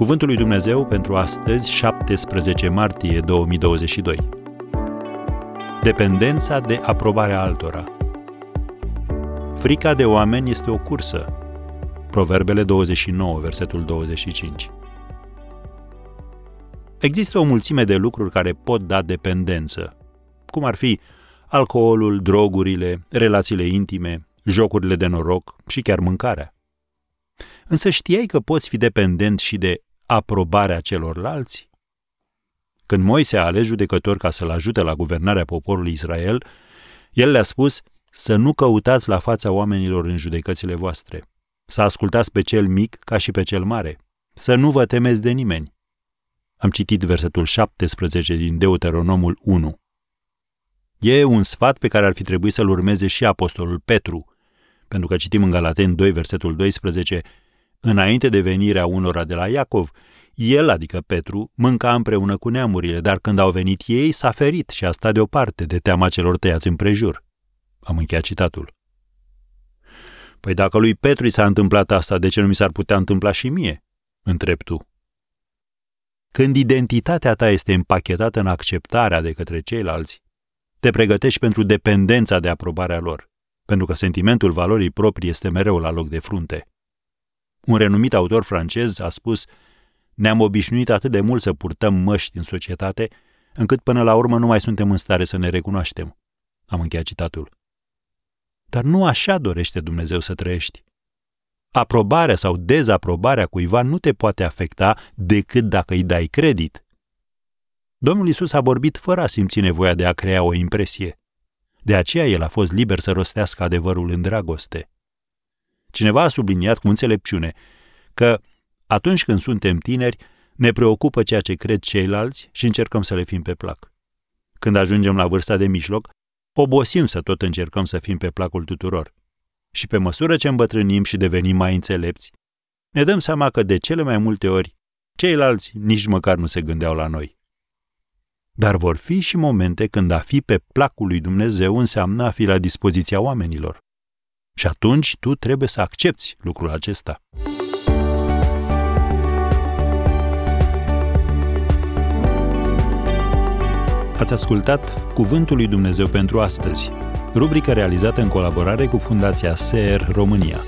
Cuvântul lui Dumnezeu pentru astăzi, 17 martie 2022. Dependența de aprobarea altora. Frica de oameni este o cursă. Proverbele 29, versetul 25. Există o mulțime de lucruri care pot da dependență, cum ar fi alcoolul, drogurile, relațiile intime, jocurile de noroc și chiar mâncarea. Însă știai că poți fi dependent și de aprobarea celorlalți? Când Moise a ales judecător ca să-l ajute la guvernarea poporului Israel, el le-a spus să nu căutați la fața oamenilor în judecățile voastre, să ascultați pe cel mic ca și pe cel mare, să nu vă temeți de nimeni. Am citit versetul 17 din Deuteronomul 1. E un sfat pe care ar fi trebuit să-l urmeze și apostolul Petru, pentru că citim în Galaten 2, versetul 12, Înainte de venirea unora de la Iacov, el, adică Petru, mânca împreună cu neamurile, dar când au venit ei, s-a ferit și a stat deoparte de teama celor tăiați împrejur. Am încheiat citatul. Păi dacă lui Petru i s-a întâmplat asta, de ce nu mi s-ar putea întâmpla și mie? Întreb tu. Când identitatea ta este împachetată în acceptarea de către ceilalți, te pregătești pentru dependența de aprobarea lor, pentru că sentimentul valorii proprii este mereu la loc de frunte. Un renumit autor francez a spus ne-am obișnuit atât de mult să purtăm măști în societate, încât până la urmă nu mai suntem în stare să ne recunoaștem. Am încheiat citatul. Dar nu așa dorește Dumnezeu să trăiești. Aprobarea sau dezaprobarea cuiva nu te poate afecta decât dacă îi dai credit. Domnul Isus a vorbit fără a simți nevoia de a crea o impresie. De aceea el a fost liber să rostească adevărul în dragoste. Cineva a subliniat cu înțelepciune că atunci când suntem tineri, ne preocupă ceea ce cred ceilalți și încercăm să le fim pe plac. Când ajungem la vârsta de mijloc, obosim să tot încercăm să fim pe placul tuturor. Și pe măsură ce îmbătrânim și devenim mai înțelepți, ne dăm seama că de cele mai multe ori ceilalți nici măcar nu se gândeau la noi. Dar vor fi și momente când a fi pe placul lui Dumnezeu înseamnă a fi la dispoziția oamenilor. Și atunci tu trebuie să accepti lucrul acesta. Ați ascultat Cuvântul lui Dumnezeu pentru astăzi, rubrica realizată în colaborare cu Fundația SER România.